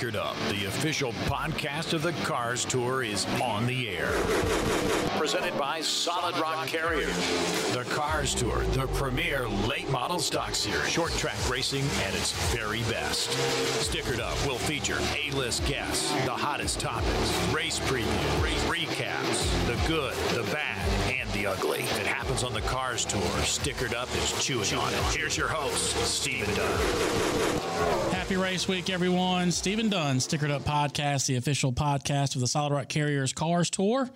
Up, the official podcast of the Cars Tour, is on the air. Presented by Solid Rock Carrier. The Cars Tour, the premier late model stock series. Short track racing at its very best. Stickered Up will feature A list guests, the hottest topics, race previews, race recaps, the good, the bad, the ugly. If it happens on the Cars Tour, Stickered Up is chewing on it. Here's your host, Stephen Dunn. Happy race week, everyone. Stephen Dunn, Stickered Up Podcast, the official podcast of the Solid Rock Carriers Cars Tour.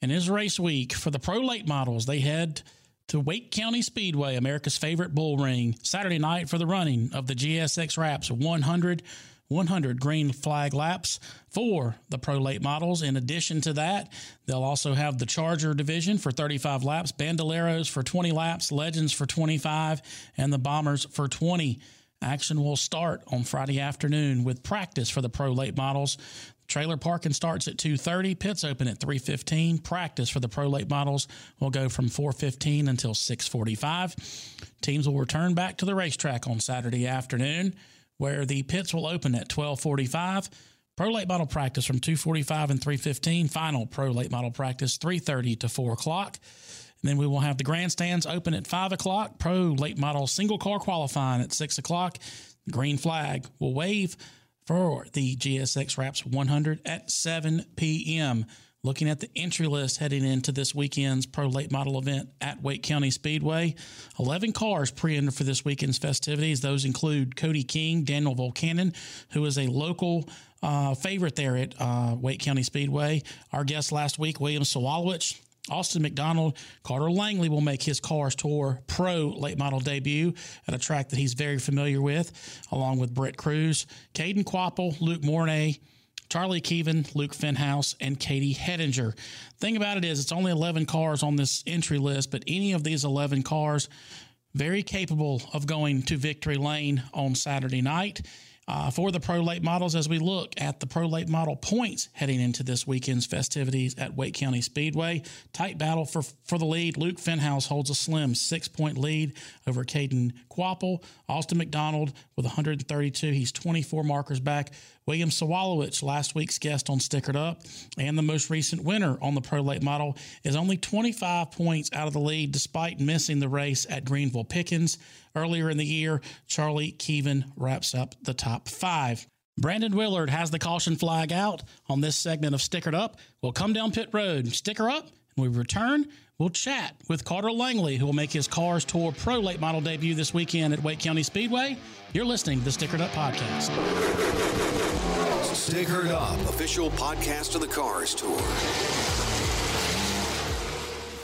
And it is race week for the pro late models. They head to Wake County Speedway, America's favorite bull ring, Saturday night for the running of the GSX Wraps 100 100 green flag laps for the pro late models. In addition to that, they'll also have the Charger division for 35 laps, Bandoleros for 20 laps, Legends for 25, and the Bombers for 20. Action will start on Friday afternoon with practice for the pro late models. Trailer parking starts at 2:30, pits open at 3:15. Practice for the pro late models will go from 4:15 until 6:45. Teams will return back to the racetrack on Saturday afternoon where the pits will open at 1245. Pro late model practice from 245 and 315. Final pro late model practice 330 to 4 o'clock. And then we will have the grandstands open at 5 o'clock. Pro late model single car qualifying at 6 o'clock. The green flag will wave for the GSX Wraps 100 at 7 p.m looking at the entry list heading into this weekend's pro late model event at Wake County Speedway. 11 cars pre entered for this weekend's festivities. Those include Cody King, Daniel Vuncannon, who is a local uh, favorite there at uh, Wake County Speedway. Our guest last week, William Sawalich. Austin McDonald, Carter Langley will make his Cars Tour Pro late model debut at a track that he's very familiar with, along with Brett Cruz, Caden Kvapil, Luke Mornay, Charlie Keevan, Luke Fenhaus, and Katie Hettinger. Thing about it is, it's only 11 cars on this entry list, but any of these 11 cars very capable of going to victory lane on Saturday night uh, for the Pro Late models as we look at the Pro Late model points heading into this weekend's festivities at Wake County Speedway. Tight battle for, for the lead. Luke Fenhaus holds a slim six point lead over Caden Kvapil. Austin McDonald with 132. He's 24 markers back. William Sawalich, last week's guest on Stickered Up, and the most recent winner on the Pro Late model, is only 25 points out of the lead despite missing the race at Greenville Pickens. Earlier in the year, Charlie Keevan wraps up the top five. Brandon Willard has the caution flag out on this segment of Stickered Up. We'll come down pit road, sticker up, and we return. We'll chat with Carter Langley, who will make his Cars Tour Pro late model debut this weekend at Wake County Speedway. You're listening to the Stickered Up Podcast. Stickered Up, official podcast of the Cars Tour.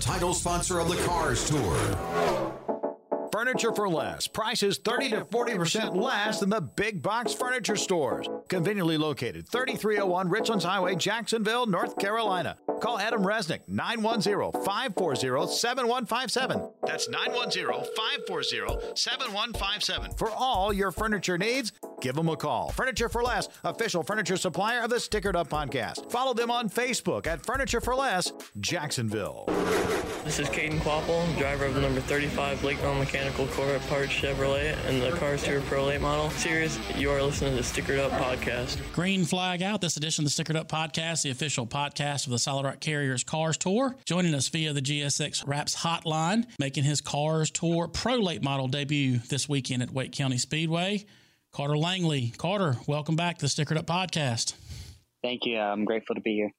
title sponsor of the Cars Tour. Furniture for less. Prices 30 to 40% less than the big box furniture stores. Conveniently located 3301 Richlands Highway, Jacksonville, North Carolina. Call Adam Resnick 910-540-7157. That's 910-540-7157. For all your furniture needs, give them a call. Furniture for Less, official furniture supplier of the Stickered Up podcast. Follow them on Facebook at Furniture for Less, Jacksonville. This is Caden Kvapil, driver of the number 35 Blakeville Mechanical Core Parts Chevrolet and the Cars Tour Pro Late Model Series. You are listening to the Stickered Up podcast. Green flag out. This edition of the Stickered Up podcast, the official podcast of the Solid Rock Carriers Cars Tour. Joining us via the GSX Wraps hotline, making his Cars Tour Pro Late Model debut this weekend at Wake County Speedway. Carter Langley. Carter, welcome back to the Stickered Up Podcast. Thank you. I'm grateful to be here.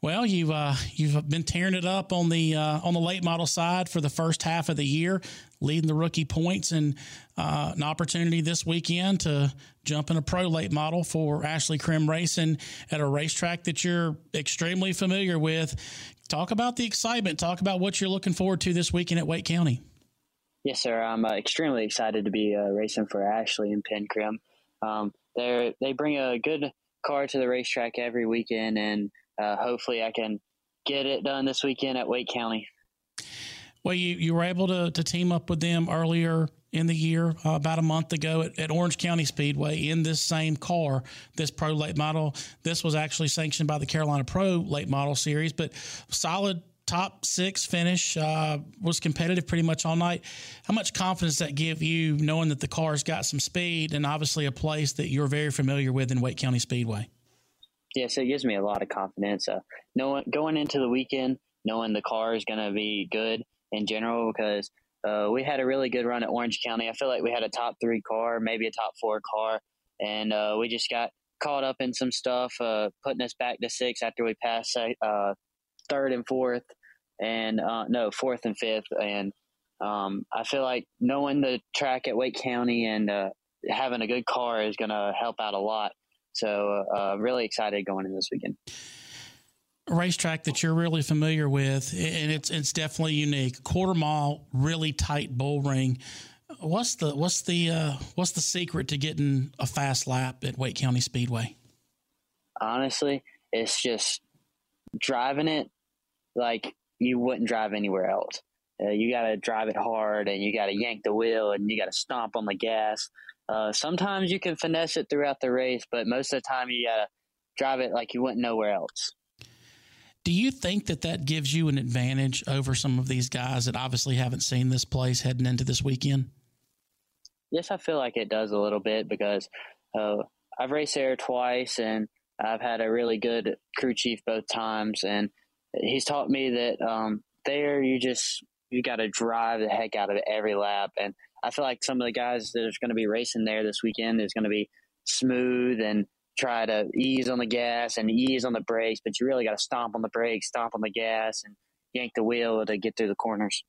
Well, you've uh, you've been tearing it up on the uh, on the late model side for the first half of the year, leading the rookie points, and uh, an opportunity this weekend to jump in a pro late model for Ashley Crim Racing at a racetrack that you're extremely familiar with. Talk about the excitement. Talk about what you're looking forward to this weekend at Wake County. Yes, sir. I'm uh, extremely excited to be uh, racing for Ashley and Penn Crim. Um, they they bring a good car to the racetrack every weekend, and uh, hopefully I can get it done this weekend at Wake County. Well, you, you were able to, to team up with them earlier in the year, uh, about a month ago at, at, Orange County Speedway in this same car, this Pro Late Model. This was actually sanctioned by the Carolina Pro Late Model Series, but solid top six finish, uh, was competitive pretty much all night. How much confidence that give you knowing that the car's got some speed and obviously a place that you're very familiar with in Wake County Speedway? Yeah, so it gives me a lot of confidence. Uh, knowing going into the weekend, knowing the car is going to be good in general because uh, we had a really good run at Orange County. I feel like we had a top three car, maybe a top four car, and uh, we just got caught up in some stuff, uh, putting us back to six after we passed uh, third and fourth, and uh, no fourth and fifth. And um, I feel like knowing the track at Wake County and uh, having a good car is going to help out a lot. So I'm really excited going in this weekend racetrack that you're really familiar with, and it's it's definitely unique. Quarter mile, really tight bull ring. What's the what's the uh, what's the secret to getting a fast lap at Wake County Speedway? Honestly, it's just driving it like you wouldn't drive anywhere else. Uh, you got to drive it hard, and you got to yank the wheel, and you got to stomp on the gas. Uh, sometimes you can finesse it throughout the race, but most of the time you got to drive it like you wouldn't nowhere else. Do you think that that gives you an advantage over some of these guys that obviously haven't seen this place heading into this weekend? Yes, I feel like it does a little bit because uh, I've raced there twice and I've had a really good crew chief both times, and he's taught me that um, there you just you got to drive the heck out of every lap, and I feel like some of the guys that are going to be racing there this weekend is going to be smooth and try to ease on the gas and ease on the brakes, but you really got to stomp on the brakes, stomp on the gas, and yank the wheel to get through the corners.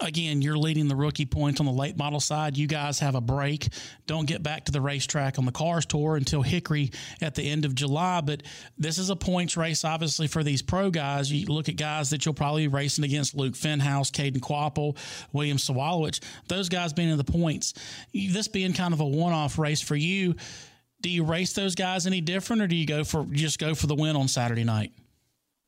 Again, you're leading the rookie points on the late model side. You guys have a break. Don't get back to the racetrack on the Cars Tour until Hickory at the end of July. But this is a points race, obviously, for these pro guys. You look at guys that you'll probably be racing against Luke Fenhaus, Caden Kvapil, William Sawalich, those guys being in the points. This being kind of a one off race for you do you race those guys any different, or do you go for just go for the win on Saturday night?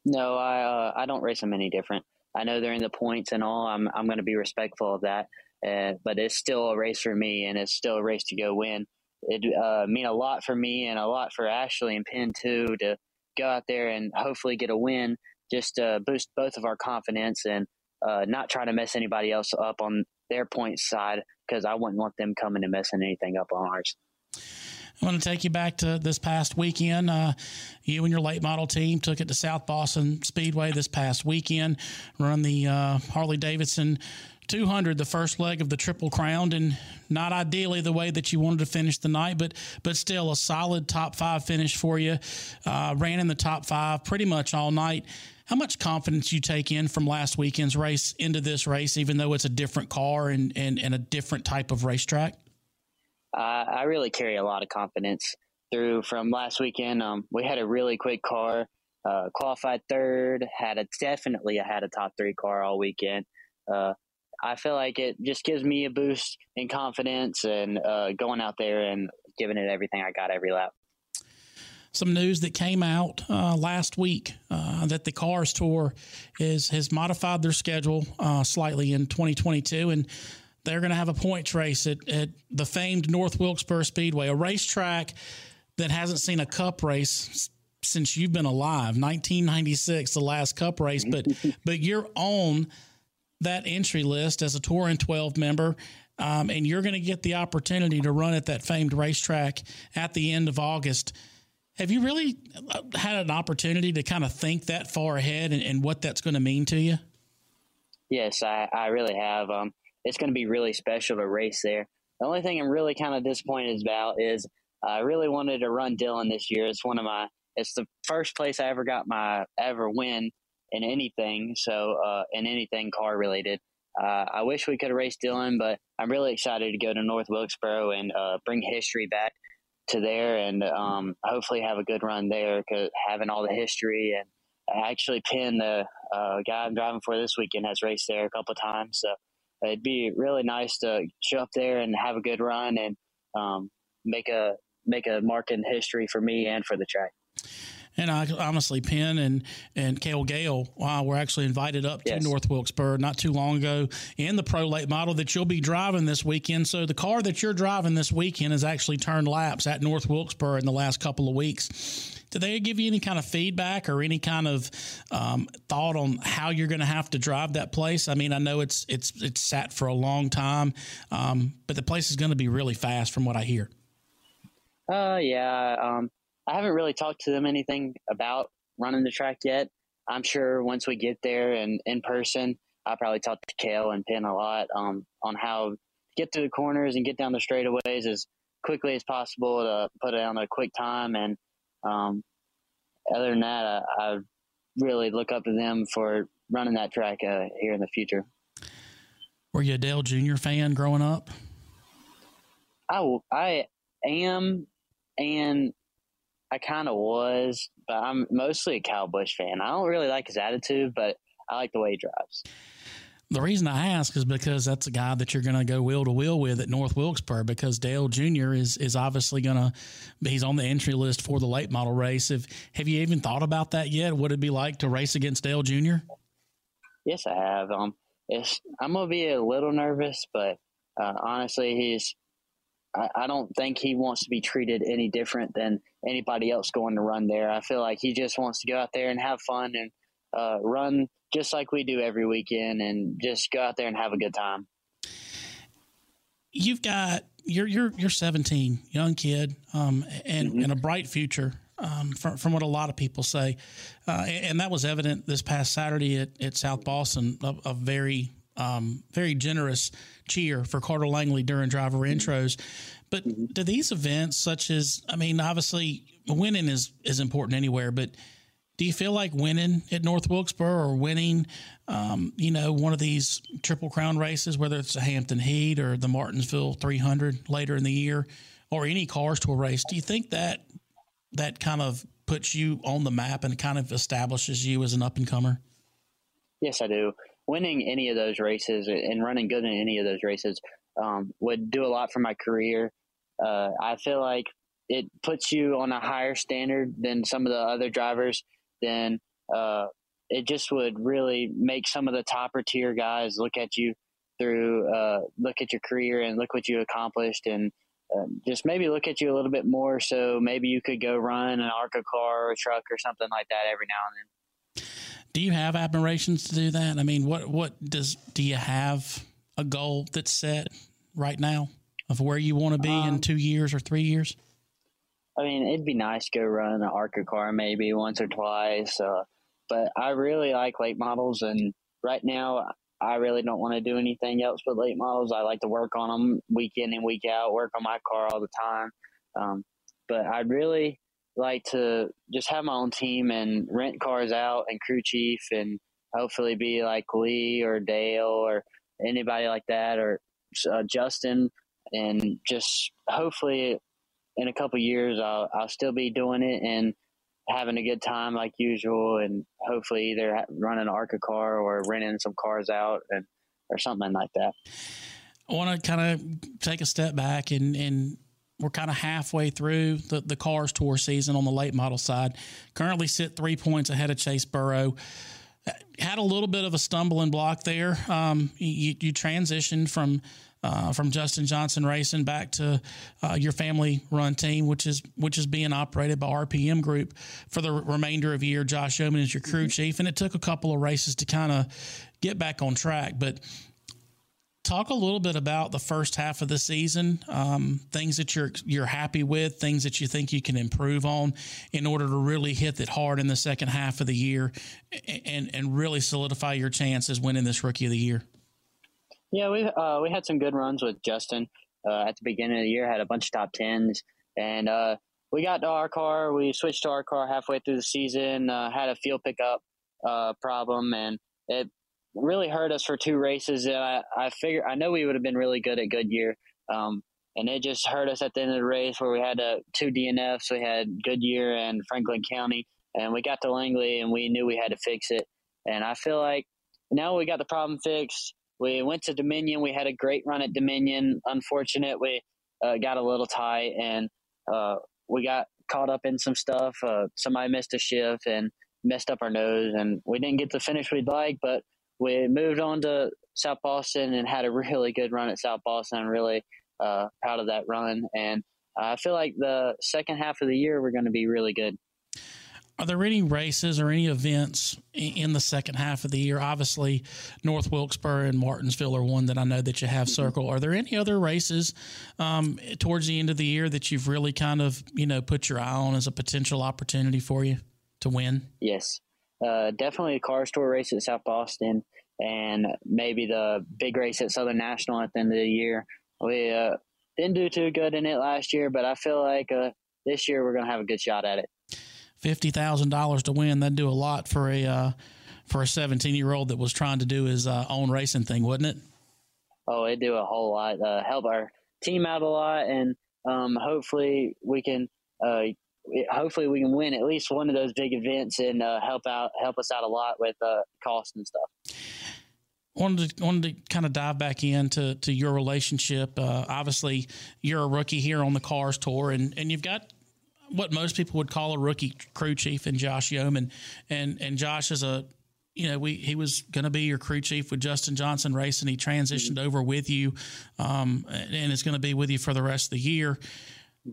No, I uh, I don't race them any different. I know they're in the points and all. I'm I'm going to be respectful of that, uh, but it's still a race for me, and it's still a race to go win. It uh, mean a lot for me and a lot for Ashley and Penn too to go out there and hopefully get a win, just to boost both of our confidence and uh, not try to mess anybody else up on their point side because I wouldn't want them coming and messing anything up on ours. I want to take you back to this past weekend. Uh, you and your late model team took it to South Boston Speedway this past weekend, run the uh, Harley Davidson 200, the first leg of the Triple Crown, and not ideally the way that you wanted to finish the night, but but still a solid top five finish for you. Uh, ran in the top five pretty much all night. How much confidence you take in from last weekend's race into this race, even though it's a different car and, and, and a different type of racetrack? Uh, I really carry a lot of confidence through from last weekend. Um, we had a really quick car, uh, qualified third, had a definitely I had a top three car all weekend. Uh, I feel like it just gives me a boost in confidence and uh, going out there and giving it everything I got every lap. Some news that came out uh, last week uh, that the Cars Tour is has modified their schedule uh, slightly in 2022 and they're going to have a points race at, at the famed North Wilkesboro Speedway, a racetrack that hasn't seen a cup race since you've been alive. 1996 the last cup race but but you're on that entry list as a tour and 12 member um, and you're going to get the opportunity to run at that famed racetrack at the end of august. Have you really uh, had an opportunity to kind of think that far ahead and, and what that's going to mean to you? Yes i, I really have um, it's going to be really special to race there. the only thing I'm really kind of disappointed about is I really wanted to run Dillon this year. It's one of my it's the first place I ever got my ever win in anything. So uh, in anything car related. Uh, I wish we could have raced Dillon, but I'm really excited to go to North Wilkesboro and uh, bring history back to there and um, hopefully have a good run there because having all the history and I actually Penn the uh, guy I'm driving for this weekend has raced there a couple times so it'd be really nice to show up there and have a good run and um, make a make a mark in history for me and for the track. And I, honestly, Penn and and Cale Gale wow, were actually invited up yes. to North Wilkesboro not too long ago in the Pro Late model that you'll be driving this weekend. So the car that you're driving this weekend has actually turned laps at North Wilkesboro in the last couple of weeks. Did they give you any kind of feedback or any kind of um, thought on how you're going to have to drive that place? I mean, I know it's it's it's sat for a long time, um, but the place is going to be really fast, from what I hear. Uh, yeah. Um, I haven't really talked to them anything about running the track yet. I'm sure once we get there and in person, I'll probably talk to Cale and Penn a lot um, on how to get through the corners and get down the straightaways as quickly as possible to put it on a quick time. And um, other than that, I, I, really look up to them for running that track uh, here in the future. Were you a Dale Jr. fan growing up? I, I am, and I kind of was, but I'm mostly a Kyle Busch fan. I don't really like his attitude, but I like the way he drives. The reason I ask is because that's a guy that you're going to go wheel to wheel with at North Wilkesboro because Dale Jr. is is obviously going to he's on the entry list for the late model race. If have you even thought about that yet? What it'd be like to race against Dale Jr.? Yes, I have. Um, it's, I'm gonna be a little nervous, but uh, honestly, he's I, I don't think he wants to be treated any different than anybody else going to run there. I feel like he just wants to go out there and have fun and uh, run just like we do every weekend and just go out there and have a good time. You've got you're you're you're 17, young kid, um, and mm-hmm. and a bright future. Um, from, from what a lot of people say, uh, and that was evident this past Saturday at, at South Boston. A, a very um, very generous cheer for Carter Langley during driver mm-hmm. intros. But mm-hmm. do these events, such as, I mean, obviously winning is, is important anywhere, but do you feel like winning at North Wilkesboro or winning, um, you know, one of these Triple Crown races, whether it's the Hampton Heat or the Martinsville 300 later in the year, or any cars tour race, do you think that that kind of puts you on the map and kind of establishes you as an up and comer? Yes, I do winning any of those races and running good in any of those races um, would do a lot for my career. Uh, I feel like it puts you on a higher standard than some of the other drivers. Then uh, it just would really make some of the topper tier guys look at you through, uh, look at your career and look what you accomplished and um, just maybe look at you a little bit more. So maybe you could go run an ARCA car or a truck or something like that every now and then. Do you have admirations to do that? I mean, what what does do you have a goal that's set right now of where you want to be um, in two years or three years? I mean, it'd be nice to go run an ARCA car maybe once or twice, uh, but I really like late models, and right now I really don't want to do anything else but late models. I like to work on them week in and week out, work on my car all the time. Um, but I'd really like to just have my own team and rent cars out and crew chief and hopefully be like Lee or Dale or anybody like that or uh, Justin and just hopefully in a couple years I'll I'll still be doing it and having a good time like usual and hopefully either running an ARCA car or renting some cars out and or something like that. I want to kind of take a step back and and we're kind of halfway through the, the cars tour season on the late model side. Currently sit three points ahead of Chase Burrow. Had a little bit of a stumbling block there. Um, you, you transitioned from uh, from Justin Johnson Racing back to uh, your family run team, which is which is being operated by RPM Group for the remainder of the year. Josh Yeoman is your crew mm-hmm. chief, and it took a couple of races to kind of get back on track, but talk a little bit about the first half of the season, um, things that you're you're happy with, things that you think you can improve on, in order to really hit it hard in the second half of the year, and and really solidify your chances winning this Rookie of the Year. Yeah, we uh, we had some good runs with Justin. uh, at the beginning of the year, had a bunch of top tens, and uh, we got to our car. We switched to our car halfway through the season. Uh, had a fuel pickup uh, problem, and it really hurt us for two races. And I I figure I know we would have been really good at Goodyear. Um, and it just hurt us at the end of the race where we had uh, two DNFs. We had Goodyear and Franklin County, and we got to Langley, and we knew we had to fix it. And I feel like now we got the problem fixed. We went to Dominion. We had a great run at Dominion. Unfortunate, we uh, got a little tight, and uh, we got caught up in some stuff. Uh, somebody missed a shift and messed up our nose, and we didn't get the finish we'd like. But we moved on to South Boston and had a really good run at South Boston. I'm really uh, proud of that run, and I feel like the second half of the year we're going to be really good. Are there any races or any events in the second half of the year? Obviously, North Wilkesboro and Martinsville are one that I know that you have mm-hmm. circle. Are there any other races um, towards the end of the year that you've really kind of you know put your eye on as a potential opportunity for you to win? Yes, uh, definitely a Cars Tour race at South Boston, and maybe the big race at Southern National at the end of the year. We uh, didn't do too good in it last year, but I feel like uh, this year we're going to have a good shot at it fifty thousand dollars to win, that'd do a lot for a uh, for a seventeen year old that was trying to do his uh, own racing thing, wouldn't it? Oh, it'd do a whole lot. Uh, help our team out a lot, and um, hopefully we can. Uh, hopefully we can win at least one of those big events and uh, help out help us out a lot with uh, cost and stuff wanted to wanted to kind of dive back into to your relationship. Uh, obviously, you're a rookie here on the Cars Tour, and and you've got what most people would call a rookie crew chief in Josh Yeoman, and and Josh is a you know, we he was going to be your crew chief with Justin Johnson racing. And he transitioned over with you, um, and is going to be with you for the rest of the year.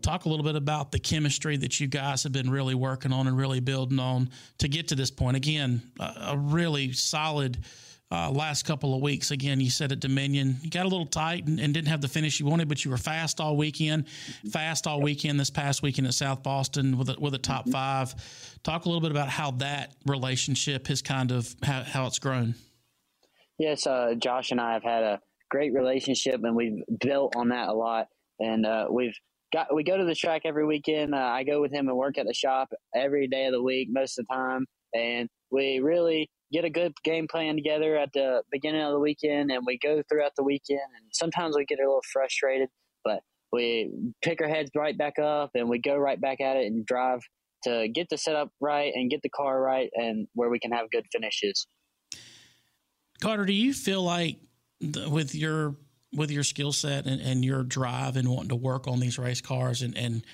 Talk a little bit about the chemistry that you guys have been really working on and really building on to get to this point. Again, a, a really solid uh, last couple of weeks. Again, you said at Dominion, you got a little tight and, and, didn't have the finish you wanted, but you were fast all weekend, fast all weekend this past weekend at South Boston with a, with a top five. Talk a little bit about how that relationship has kind of how, how it's grown. Yes, uh, Josh and I have had a great relationship, and we've built on that a lot. And uh, we've got we go to the track every weekend. Uh, I go with him and work at the shop every day of the week, most of the time, and we really get a good game plan together at the beginning of the weekend and we go throughout the weekend and sometimes we get a little frustrated but we pick our heads right back up and we go right back at it and drive to get the setup right and get the car right and where we can have good finishes. Carter do you feel like with your with your skill set and, and your drive and wanting to work on these race cars and, and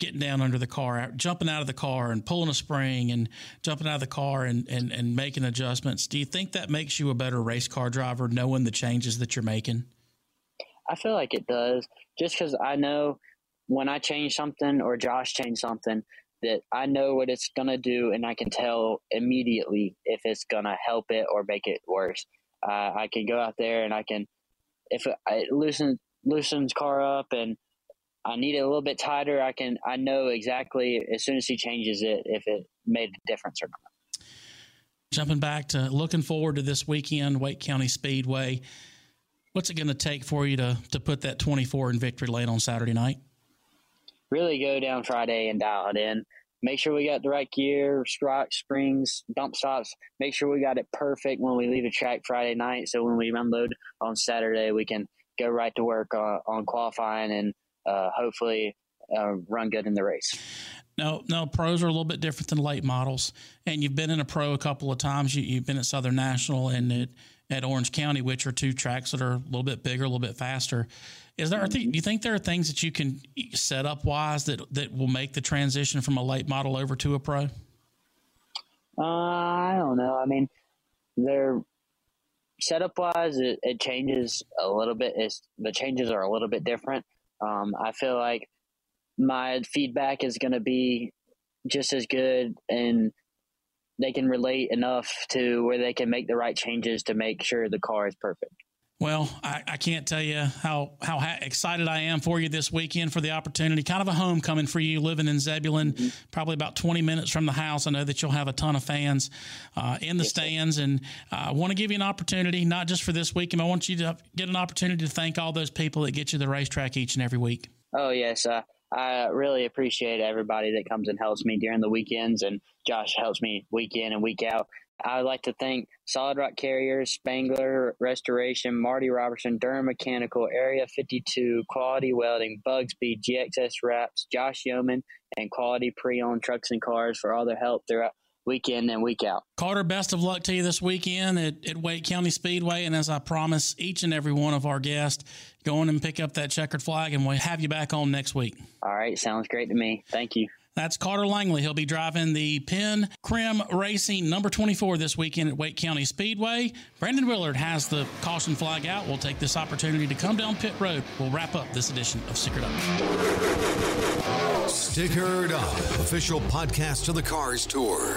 getting down under the car, jumping out of the car and pulling a spring and jumping out of the car and, and, and making adjustments. Do you think that makes you a better race car driver knowing the changes that you're making? I feel like it does just because I know when I change something or Josh change something that I know what it's going to do and I can tell immediately if it's going to help it or make it worse. Uh, I can go out there and I can, if it, it loosens, loosens car up and I need it a little bit tighter. I can I know exactly as soon as he changes it if it made a difference or not. Jumping back to looking forward to this weekend, Wake County Speedway. What's it going to take for you to to put that 24 in victory lane on Saturday night? Really go down Friday and dial it in. Make sure we got the right gear, strike, springs, dump stops. Make sure we got it perfect when we leave the track Friday night. So when we unload on Saturday, we can go right to work uh, on qualifying and uh, hopefully uh, run good in the race. No, no, pros are a little bit different than late models. And you've been in a pro a couple of times. You, have been at Southern National and at, at Orange County, which are two tracks that are a little bit bigger, a little bit faster. Is there? do you think there are things that you can set up wise that that will make the transition from a late model over to a pro? Uh, I don't know. I mean, they're setup wise, it, it changes a little bit. It's, the changes are a little bit different. Um, I feel like my feedback is going to be just as good and they can relate enough to where they can make the right changes to make sure the car is perfect. Well, I, I, can't tell you how how excited I am for you this weekend for the opportunity. Kind of a homecoming for you, living in Zebulon, mm-hmm. probably about 20 minutes from the house. I know that you'll have a ton of fans uh, in the yes, stands, and uh, I want to give you an opportunity, not just for this weekend. I want you to get an opportunity to thank all those people that get you the racetrack each and every week. Oh yes, uh, I really appreciate everybody that comes and helps me during the weekends, and Josh helps me week in and week out. I would like to thank Solid Rock Carriers, Spangler Restoration, Marty Robertson, Durham Mechanical, Area 52, Quality Welding, Bugsby, GXS Wraps, Josh Yeoman, and Quality Pre-Owned Trucks and Cars for all their help throughout week in and week out. Carter, best of luck to you this weekend at, at Wake County Speedway. And as I promise each and every one of our guests, go on and pick up that checkered flag, and we'll have you back on next week. All right. Sounds great to me. Thank you. That's Carter Langley. He'll be driving the Penn Crim Racing number 24 this weekend at Wake County Speedway. Brandon Willard has the caution flag out. We'll take this opportunity to come down pit road. We'll wrap up this edition of Stickered Up. Stickered Up, official podcast of the Cars Tour.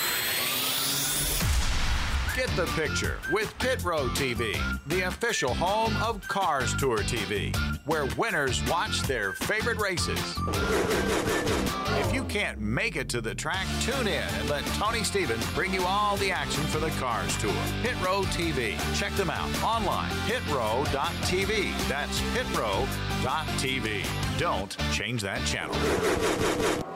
Get the picture with Pit Road TV, the official home of Cars Tour TV, where winners watch their favorite races. If you can't make it to the track, tune in and let Tony Stevens bring you all the action for the Cars Tour. Pit Road TV. Check them out online, pitroad.tv. That's pitroad.tv. Don't change that channel.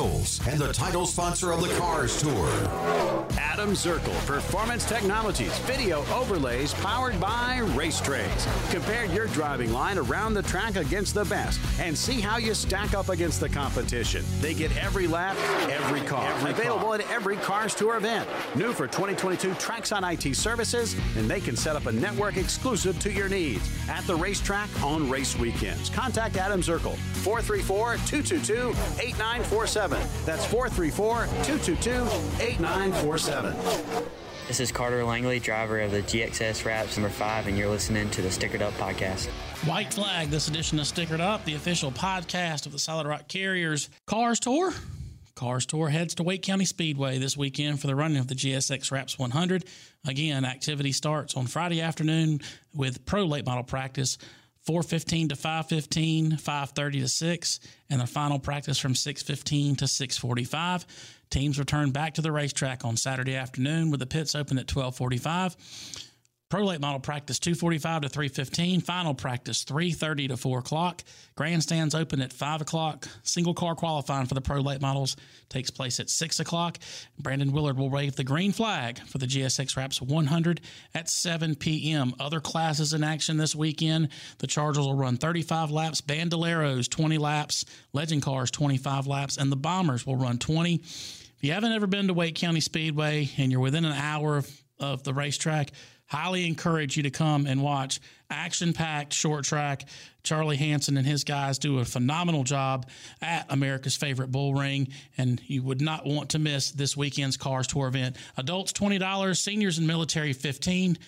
And the title sponsor of the Cars Tour. Adam Zirkel, Performance Technologies, video overlays powered by Racetrays. Compare your driving line around the track against the best and see how you stack up against the competition. They get every lap, every car. Every Available car. at every Cars Tour event. New for 2022 Traxon IT services, and they can set up a network exclusive to your needs at the racetrack on race weekends. Contact Adam Zirkel, 434 222 8947. That's 434 222 8947. This is Carter Langley, driver of the GXS Wraps number five, and you're listening to the Stickered Up podcast. White Flag, this edition of Stickered Up, the official podcast of the Solid Rock Carriers Cars Tour. Cars Tour heads to Wake County Speedway this weekend for the running of the GSX Wraps 100. Again, activity starts on Friday afternoon with pro late model practice 4:15 to 5:15, 5:30 to 6, and the final practice from 6:15 to 6:45. Teams return back to the racetrack on Saturday afternoon with the pits open at 12:45. Pro late model practice 245 to 315. Final practice 330 to 4 o'clock. Grandstands open at 5 o'clock. Single car qualifying for the pro late models takes place at 6 o'clock. Brandon Willard will wave the green flag for the GSX Wraps 100 at 7 p.m. Other classes in action this weekend. The Chargers will run 35 laps, Bandoleros 20 laps, Legend Cars 25 laps, and the Bombers will run 20. If you haven't ever been to Wake County Speedway and you're within an hour of, of the racetrack, highly encourage you to come and watch action packed short track. Charlie Hanson and his guys do a phenomenal job at America's favorite bull ring, and you would not want to miss this weekend's Cars Tour event. Adults $20, seniors and military 15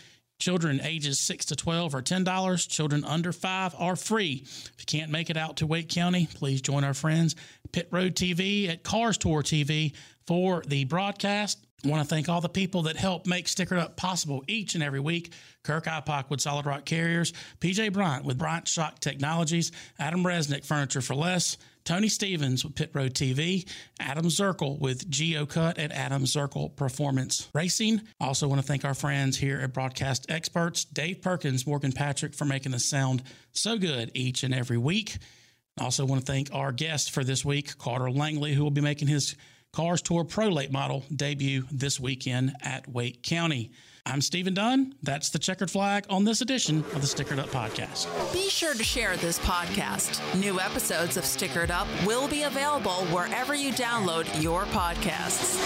Children ages 6 to 12 are $10. Children under 5 are free. If you can't make it out to Wake County, please join our friends Pit Road TV at Cars Tour TV for the broadcast. I want to thank all the people that help make Stickered Up possible each and every week. Kirk Ipock with Solid Rock Carriers, PJ Bryant with Bryant Shock Technologies, Adam Resnick Furniture for Less, Tony Stevens with Pit Road TV, Adam Zirkle with GeoCut and Adam Zirkle Performance Racing. Also want to thank our friends here at Broadcast Experts, Dave Perkins, Morgan Patrick for making the sound so good each and every week. Also want to thank our guest for this week, Carter Langley, who will be making his Cars Tour Pro Late Model debut this weekend at Wake County. I'm Stephen Dunn. That's the checkered flag on this edition of the Stickered Up Podcast. Be sure to share this podcast. New episodes of Stickered Up will be available wherever you download your podcasts.